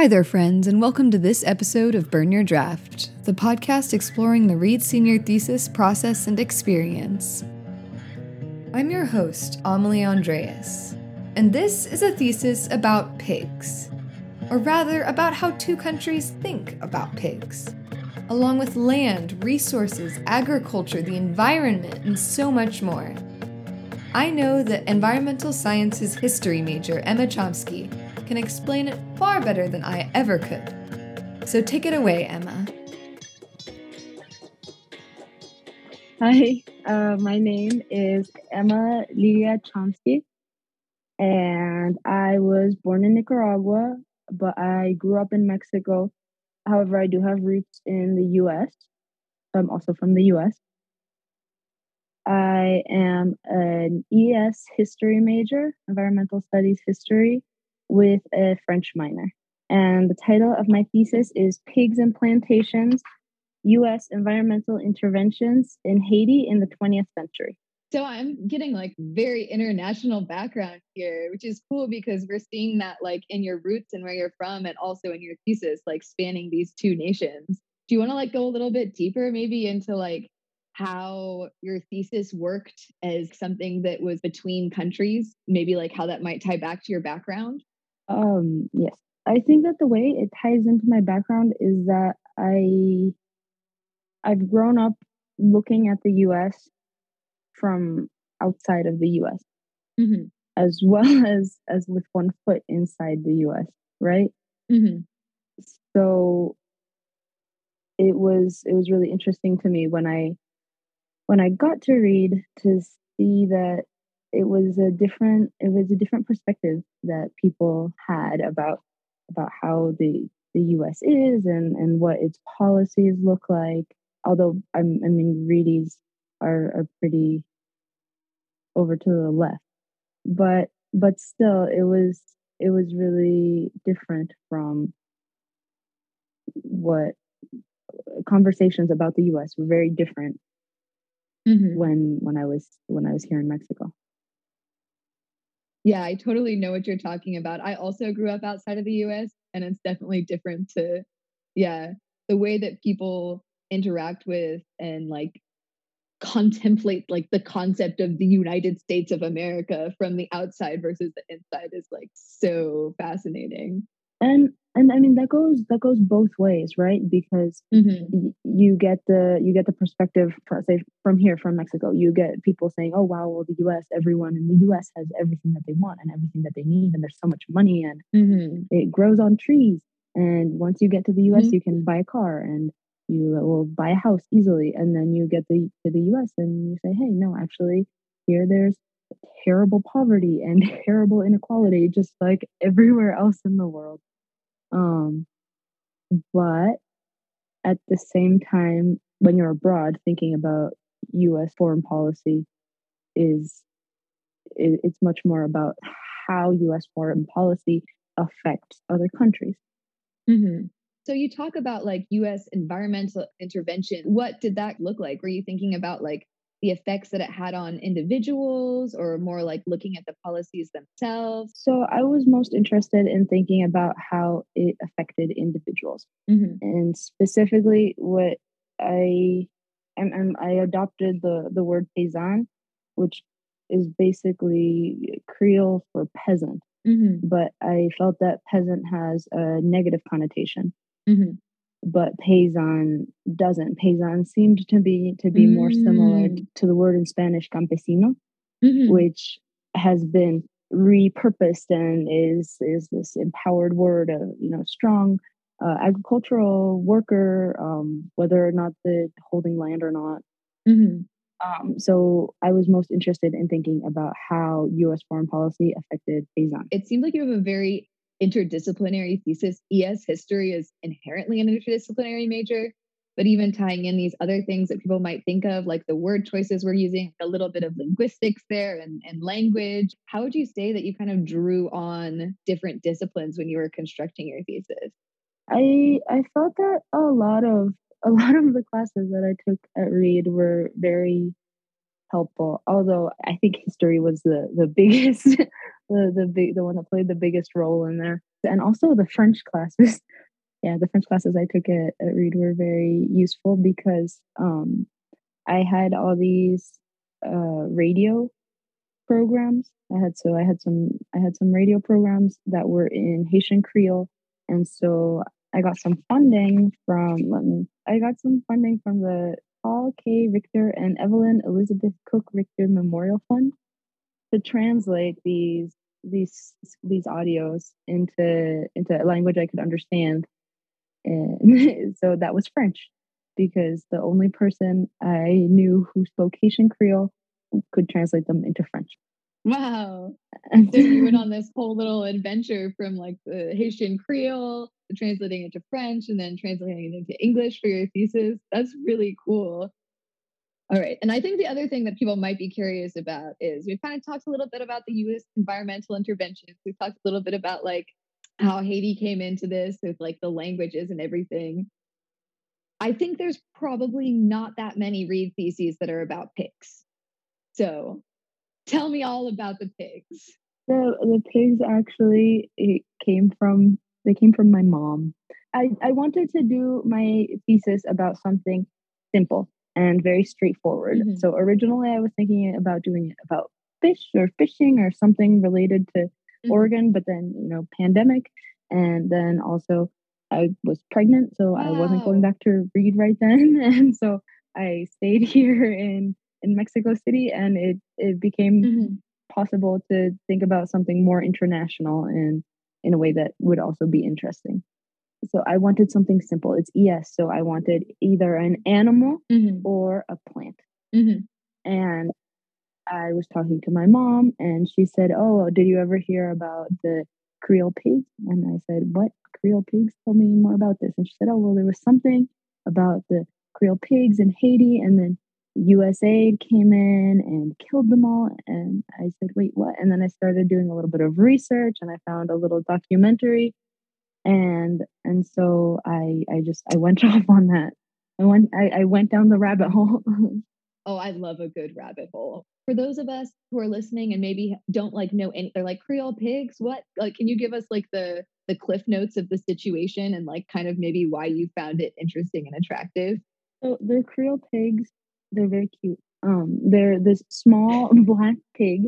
Hi there, friends, and welcome to this episode of Burn Your Draft, the podcast exploring the Reed Senior thesis process and experience. I'm your host, Amelie Andreas, and this is a thesis about pigs, or rather, about how two countries think about pigs, along with land, resources, agriculture, the environment, and so much more. I know that environmental sciences history major Emma Chomsky can explain it far better than I ever could. So take it away, Emma. Hi, uh, my name is Emma Lilia Chomsky, and I was born in Nicaragua, but I grew up in Mexico. However, I do have roots in the US. I'm also from the US. I am an ES history major, environmental studies history, with a French minor. And the title of my thesis is Pigs and Plantations US Environmental Interventions in Haiti in the 20th Century. So I'm getting like very international background here, which is cool because we're seeing that like in your roots and where you're from and also in your thesis, like spanning these two nations. Do you want to like go a little bit deeper maybe into like how your thesis worked as something that was between countries, maybe like how that might tie back to your background? Um, yes. I think that the way it ties into my background is that I I've grown up looking at the US from outside of the US. Mm-hmm. As well as as with one foot inside the US, right? Mm-hmm. So it was it was really interesting to me when I when I got to Reed to see that it was a different it was a different perspective that people had about about how the the US is and and what its policies look like. Although I'm, I mean Reedies are are pretty over to the left. But but still it was it was really different from what conversations about the US were very different mm-hmm. when when I was when I was here in Mexico yeah, I totally know what you're talking about. I also grew up outside of the US and it's definitely different to yeah, the way that people interact with and like contemplate like the concept of the United States of America from the outside versus the inside is like so fascinating. And and i mean that goes that goes both ways right because mm-hmm. y- you get the you get the perspective for, say from here from mexico you get people saying oh wow well the us everyone in the us has everything that they want and everything that they need and there's so much money and mm-hmm. it grows on trees and once you get to the us mm-hmm. you can buy a car and you will buy a house easily and then you get the to the us and you say hey no actually here there's terrible poverty and terrible inequality just like everywhere else in the world um, but at the same time, when you're abroad, thinking about U.S. foreign policy is it, it's much more about how U.S. foreign policy affects other countries. Mm-hmm. So you talk about like U.S. environmental intervention. What did that look like? Were you thinking about like the effects that it had on individuals or more like looking at the policies themselves? So I was most interested in thinking about how it affected individuals. Mm-hmm. And specifically what I and, I adopted the the word paysan, which is basically Creole for peasant. Mm-hmm. But I felt that peasant has a negative connotation. Mm-hmm but paysan doesn't. Paysan seemed to be to be mm. more similar mm. to the word in Spanish campesino, mm-hmm. which has been repurposed and is is this empowered word of you know strong uh, agricultural worker, um, whether or not the holding land or not. Mm-hmm. Um, so I was most interested in thinking about how U.S. foreign policy affected paysan. It seems like you have a very interdisciplinary thesis. ES history is inherently an interdisciplinary major, but even tying in these other things that people might think of, like the word choices we're using, a little bit of linguistics there and, and language. How would you say that you kind of drew on different disciplines when you were constructing your thesis? I I felt that a lot of a lot of the classes that I took at Reed were very helpful. Although I think history was the the biggest the the the one that played the biggest role in there, and also the French classes. yeah, the French classes I took at, at Reed were very useful because um, I had all these uh, radio programs. I had so I had some I had some radio programs that were in Haitian Creole, and so I got some funding from me, I got some funding from the Paul K. Richter and Evelyn Elizabeth Cook Richter Memorial Fund to translate these these these audios into into a language I could understand. And so that was French because the only person I knew who spoke Haitian Creole could translate them into French. Wow. so you went on this whole little adventure from like the Haitian Creole translating it into French and then translating it into English for your thesis. That's really cool. All right. And I think the other thing that people might be curious about is we've kind of talked a little bit about the US environmental interventions. We've talked a little bit about like how Haiti came into this with like the languages and everything. I think there's probably not that many Reed theses that are about pigs. So tell me all about the pigs. The the pigs actually it came from they came from my mom. I, I wanted to do my thesis about something simple and very straightforward. Mm-hmm. So originally I was thinking about doing it about fish or fishing or something related to mm-hmm. Oregon, but then, you know, pandemic. And then also I was pregnant, so wow. I wasn't going back to Reed right then. And so I stayed here in in Mexico City and it it became mm-hmm. possible to think about something more international and in a way that would also be interesting. So I wanted something simple. It's ES. So I wanted either an animal mm-hmm. or a plant. Mm-hmm. And I was talking to my mom and she said, Oh, did you ever hear about the Creole pigs? And I said, What? Creole pigs? Tell me more about this. And she said, Oh, well, there was something about the Creole pigs in Haiti. And then USAID came in and killed them all. And I said, wait, what? And then I started doing a little bit of research and I found a little documentary. And and so I I just I went off on that. I went I, I went down the rabbit hole. oh, I love a good rabbit hole. For those of us who are listening and maybe don't like know any they're like Creole pigs, what like can you give us like the the cliff notes of the situation and like kind of maybe why you found it interesting and attractive? So the Creole pigs they're very cute. Um, they're this small black pig,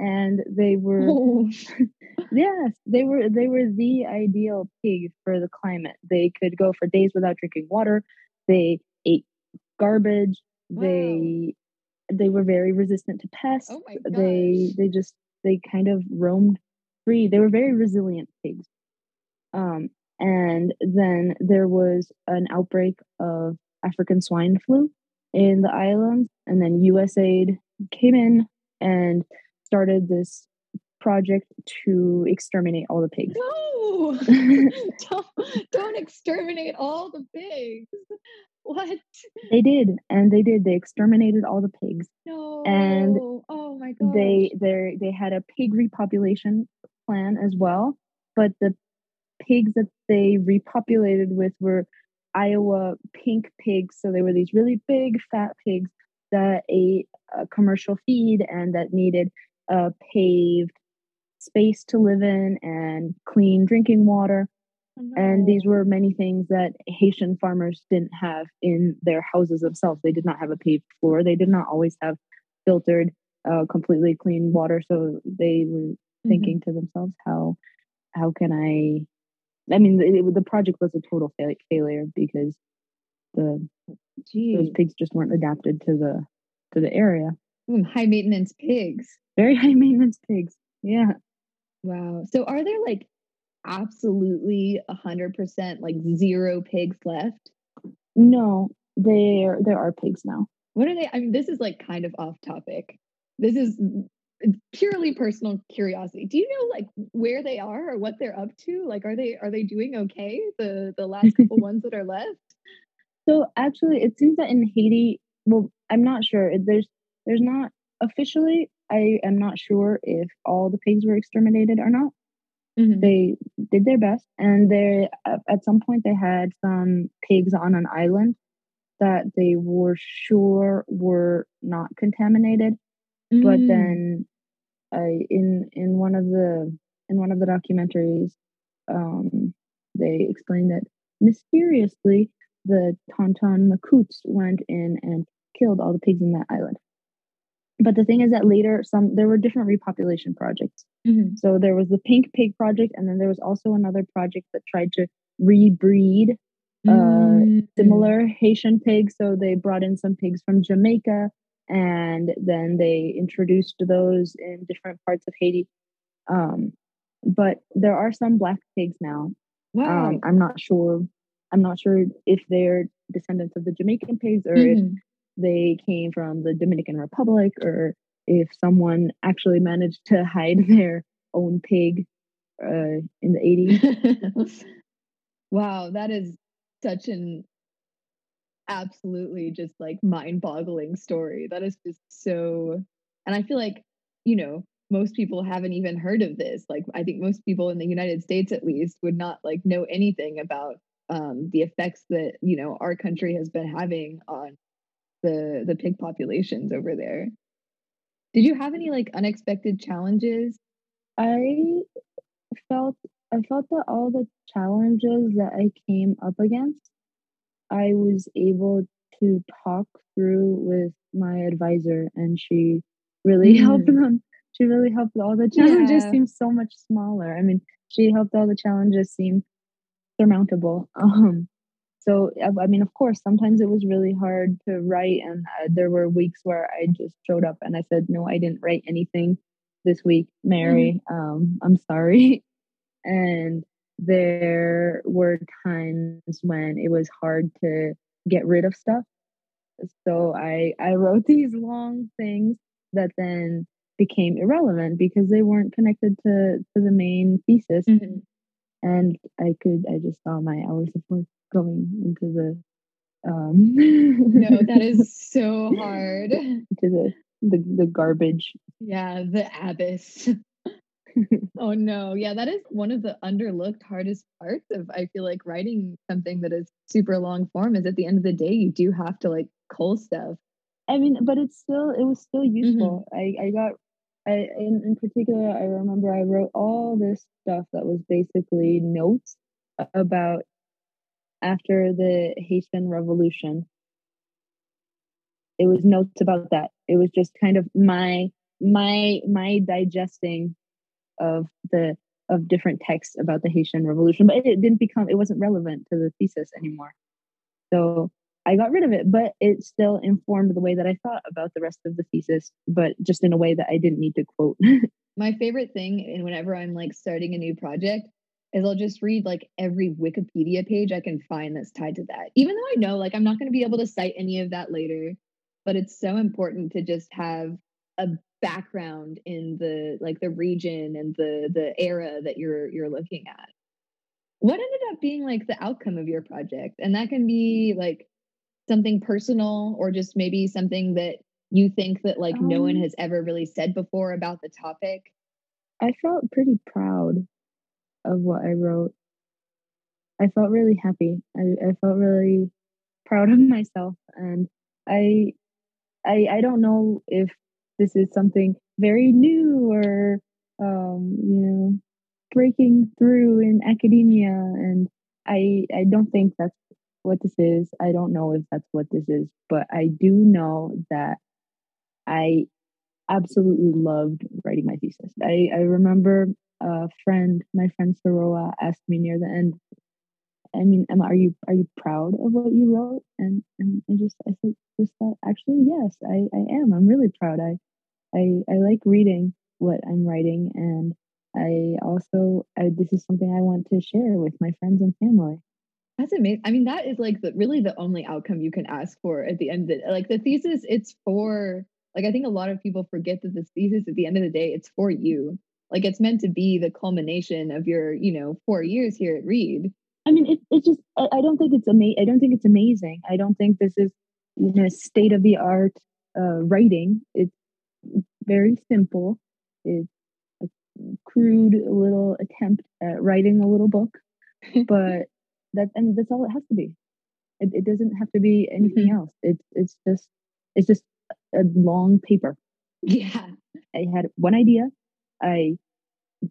and they were oh. yes, they were they were the ideal pig for the climate. They could go for days without drinking water. They ate garbage. Wow. They they were very resistant to pests. Oh they they just they kind of roamed free. They were very resilient pigs. Um, and then there was an outbreak of African swine flu in the islands. And then USAID came in and started this project to exterminate all the pigs. No, don't, don't exterminate all the pigs. What? They did, and they did. They exterminated all the pigs. No. And oh my god. They they they had a pig repopulation plan as well, but the pigs that they repopulated with were Iowa pink pigs. So they were these really big, fat pigs that ate a commercial feed and that needed a paved space to live in and clean drinking water. And these were many things that Haitian farmers didn't have in their houses themselves. They did not have a paved floor. They did not always have filtered, uh, completely clean water. So they were mm-hmm. thinking to themselves, how how can I I mean, it, the project was a total fa- failure because the Jeez. those pigs just weren't adapted to the to the area. Mm, high maintenance pigs. Very high maintenance pigs. Yeah. Wow. So are there like absolutely a hundred percent like zero pigs left? No, there there are pigs now. What are they? I mean, this is like kind of off topic. This is purely personal curiosity do you know like where they are or what they're up to like are they are they doing okay the the last couple ones that are left so actually it seems that in haiti well i'm not sure there's there's not officially i am not sure if all the pigs were exterminated or not mm-hmm. they did their best and they at some point they had some pigs on an island that they were sure were not contaminated Mm. But then I in in one of the in one of the documentaries, um, they explained that mysteriously the Tonton Macoutes went in and killed all the pigs in that island. But the thing is that later, some there were different repopulation projects. Mm-hmm. So there was the Pink Pig project, and then there was also another project that tried to rebreed uh, mm-hmm. similar Haitian pigs. So they brought in some pigs from Jamaica, and then they introduced those in different parts of Haiti. Um, but there are some black pigs now. Wow. Um, I'm not sure. I'm not sure if they're descendants of the Jamaican pigs or mm-hmm. if they came from the Dominican Republic or if someone actually managed to hide their own pig uh, in the 80s. wow, that is such an absolutely just like mind boggling story. That is just so, and I feel like, you know, most people haven't even heard of this. Like, I think most people in the United States, at least, would not like know anything about um, the effects that you know our country has been having on the the pig populations over there. Did you have any like unexpected challenges? I felt I felt that all the challenges that I came up against, I was able to talk through with my advisor, and she really mm. helped them. She really helped all the challenges yeah. seem so much smaller. I mean, she helped all the challenges seem surmountable. Um, so I mean, of course, sometimes it was really hard to write, and uh, there were weeks where I just showed up and I said, "No, I didn't write anything this week, Mary. Mm-hmm. Um, I'm sorry." And there were times when it was hard to get rid of stuff. So I I wrote these long things that then became irrelevant because they weren't connected to to the main thesis. Mm-hmm. And I could I just saw my hours of work going into the um no that is so hard. to the the, the garbage. Yeah the abyss. Oh no. Yeah that is one of the underlooked hardest parts of i feel like writing something that is super long form is at the end of the day you do have to like cull stuff. I mean but it's still it was still mm-hmm. useful. Mm-hmm. i i got I, in, in particular i remember i wrote all this stuff that was basically notes about after the Haitian Revolution. It was notes about that. It was just kind of my my my digesting of the of different texts about the Haitian Revolution, but it didn't become it wasn't relevant to the thesis anymore. So I got rid of it, but it still informed the way that I thought about the rest of the thesis, but just in a way that I didn't need to quote. My favorite thing, and whenever I'm like starting a new project, is I'll just read like every Wikipedia page I can find that's tied to that. Even though I know like I'm not going to be able to cite any of that later, but it's so important to just have a background in the like the region and the the era that you're you're looking at. What ended up being like the outcome of your project? And that can be like something personal or just maybe something that you think that like um, no one um has ever really said before about the topic. I felt pretty proud of what I wrote. I felt really happy. I, I felt really proud of myself and I I I don't know if this is something very new or um, you know breaking through in academia and I I don't think that's what this is. I don't know if that's what this is, but I do know that I absolutely loved writing my thesis. I, I remember a friend, my friend Saroa, asked me near the end, I mean, Emma, are you are you proud of what you wrote? And and I just I said just thought actually yes, I, I am. I'm really proud. I I I like reading what I'm writing and I also I, this is something I want to share with my friends and family. That's amazing. I mean, that is like the really the only outcome you can ask for at the end of. Like the thesis, it's for like I think a lot of people forget that this thesis at the end of the day, it's for you. Like it's meant to be the culmination of your, you know, four years here at Reed. I mean, it, it just, I, I don't think it's amazing. I don't think it's amazing. I don't think this is, you know, state of the art uh, writing. It's very simple. It's a crude little attempt at writing a little book, but that, I mean, that's all it has to be. It, it doesn't have to be anything mm-hmm. else. It's, it's just, it's just a long paper. Yeah. I had one idea I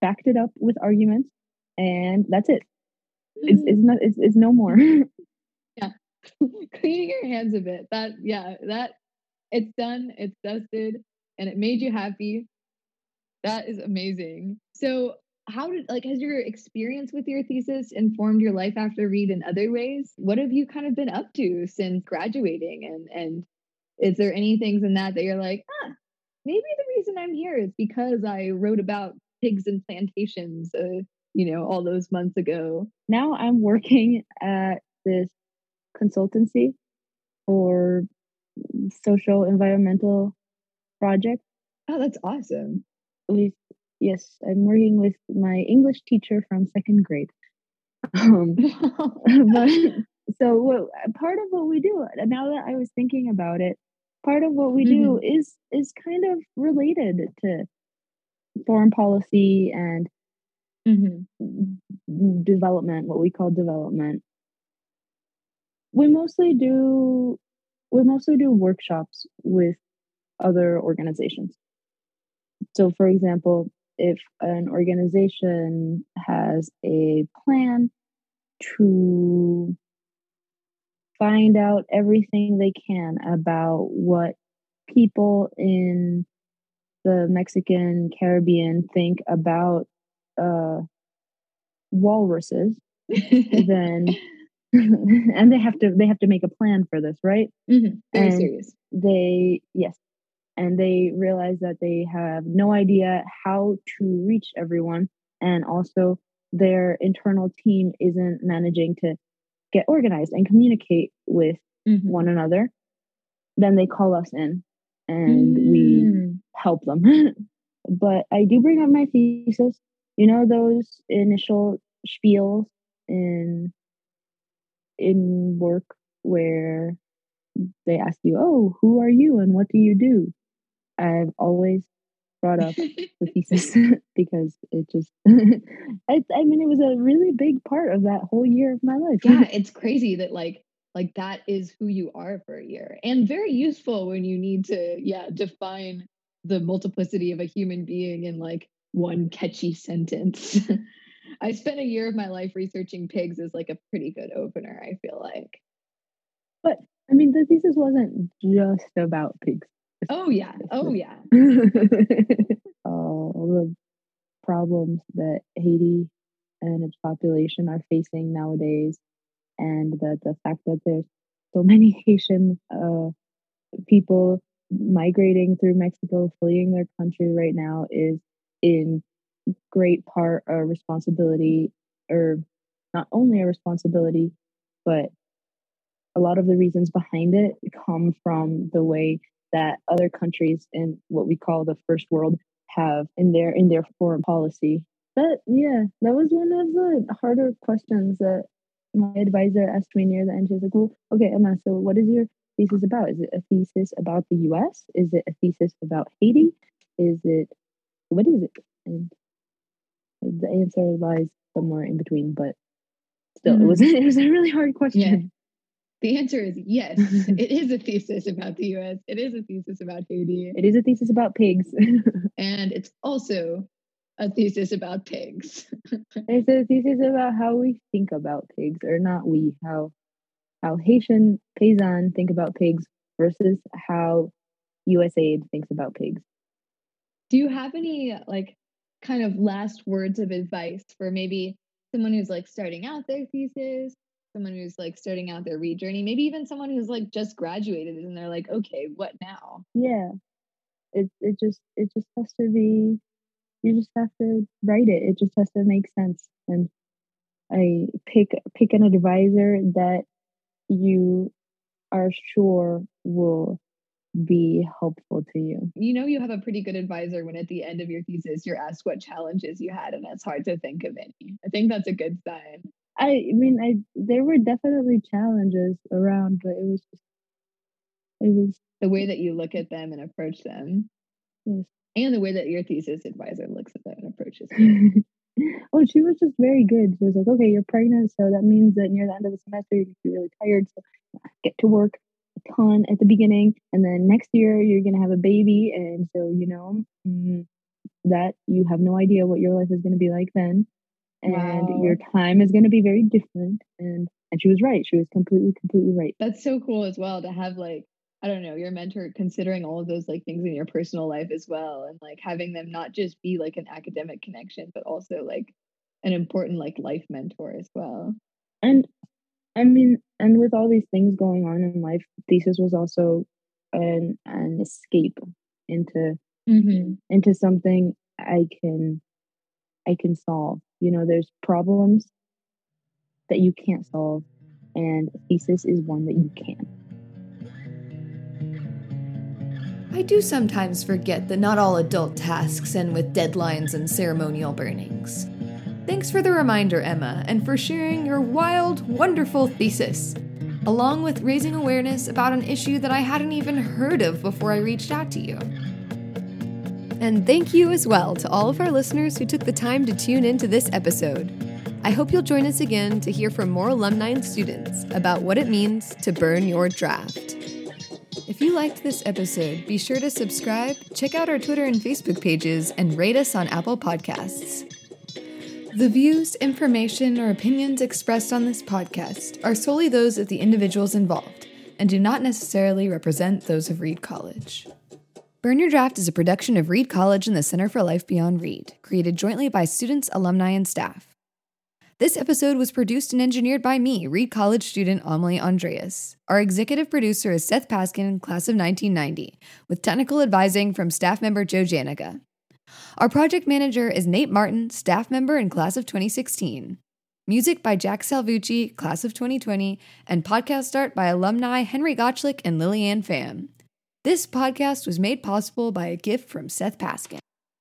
backed it up with arguments, and that's it. It's, it's not. It's, it's no more. yeah, cleaning your hands a bit. That yeah, that it's done. It's dusted, and it made you happy. That is amazing. So how did like has your experience with your thesis informed your life after Reed in other ways what have you kind of been up to since graduating and and is there any things in that that you're like ah maybe the reason i'm here is because i wrote about pigs and plantations uh, you know all those months ago. Now i'm working at this consultancy for social environmental projects oh that's awesome. Least yes, I'm working with my English teacher from second grade. Um, but so what, part of what we do now that I was thinking about it, part of what we mm-hmm. do is is kind of related to foreign policy and mm-hmm. development, what we call development. We mostly do we mostly do workshops with other organizations. So, for example, if an organization has a plan to find out everything they can about what people in the Mexican Caribbean think about uh, walruses, then and they have to they have to make a plan for this, right? Mm-hmm. Very and serious. They yes, and they realize that they have no idea how to reach everyone and also their internal team isn't managing to get organized and communicate with mm-hmm. one another then they call us in and mm. we help them but i do bring up my thesis you know those initial spiels in in work where they ask you oh who are you and what do you do I've always brought up the thesis because it just I, I mean it was a really big part of that whole year of my life. Yeah it's crazy that like like that is who you are for a year and very useful when you need to yeah define the multiplicity of a human being in like one catchy sentence. I spent a year of my life researching pigs as like a pretty good opener i feel like. But i mean the thesis wasn't just about pigs Oh yeah. Oh yeah. all the problems that Haiti and its population are facing nowadays, and that the fact that there's so many Haitian uh, people migrating through Mexico, fleeing their country right now, is in great part a responsibility, or not only a responsibility, but a lot of the reasons behind it come from the way that other countries in what we call the first world have in their in their foreign policy. That yeah, that was one of the harder questions that my advisor asked me near the end. She was like, "Well, okay, Emma, so what is your thesis about? Is it a thesis about the U.S.? Is it a thesis about Haiti? Is it what is it?" And the answer lies somewhere in between, but still, mm-hmm. it was it was a really hard question. The answer is yes. it is a thesis about the US. It is a thesis about Haiti. It is a thesis about pigs. and it's also a thesis about pigs. it's a thesis about how we think about pigs, or not we, how how Haitian paysan think about pigs versus how USAID thinks about pigs. Do you have any like kind of last words of advice for maybe someone who's like starting out their thesis someone who's like starting out their Reed journey, maybe even someone who's like just graduated and they're like, okay, what now? Yeah. It it just it just has to be you just have to write it. It just has to make sense. And I pick pick an advisor that you are sure will be helpful to you. You know, you have a pretty good advisor when at the end of your thesis you're asked what challenges you had, and it's hard to think of any. I think that's a good sign. I mean, I there were definitely challenges around, but it was just it was the way that you look at them and approach them. Yes. And the way that your thesis advisor looks at them and approaches them. oh, she was just very good. She was like, okay, you're pregnant, so that means that near the end of the semester you're gonna be really tired. So get to work a ton at the beginning, and then next year you're gonna have a baby, and so you know, mm, that you have no idea what your life is going to be like then and Wow. your time is going to be very different and and she was right she was completely completely right That's so cool as well to have like I don't know your mentor considering all of those like things in your personal life as well, and like having them not just be like an academic connection, but also like an important like life mentor as well. and i mean and with all these things going on in life thesis was also an an escape into Mm-hmm. into something i can i can solve you know there's problems that you can't solve and thesis is one that you can I do sometimes forget that not all adult tasks end with deadlines and ceremonial burnings. Thanks for the reminder, Emma, and for sharing your wild, wonderful thesis, along with raising awareness about an issue that I hadn't even heard of before I reached out to you. And thank you as well to all of our listeners who took the time to tune into this episode. I hope you'll join us again to hear from more alumni and students about what it means to burn your draft. If you liked this episode, be sure to subscribe, check out our Twitter and Facebook pages, and rate us on Apple Podcasts. The views, information, or opinions expressed on this podcast are solely those of the individuals involved and do not necessarily represent those of Reed College. Burn Your Draft is a production of Reed College and the Center for Life Beyond Reed, created jointly by students, alumni, and staff. This episode was produced and engineered by me, Reed College student Amelie Andreas. Our executive producer is Seth Paskin, class of 1990, with technical advising from staff member Joe Janica. Our project manager is Nate Martin, staff member and class of 2016. Music by Jack Salvucci, class of 2020, and podcast art by alumni Henry Gotchlick and Lillian Pham. This podcast was made possible by a gift from Seth Paskin.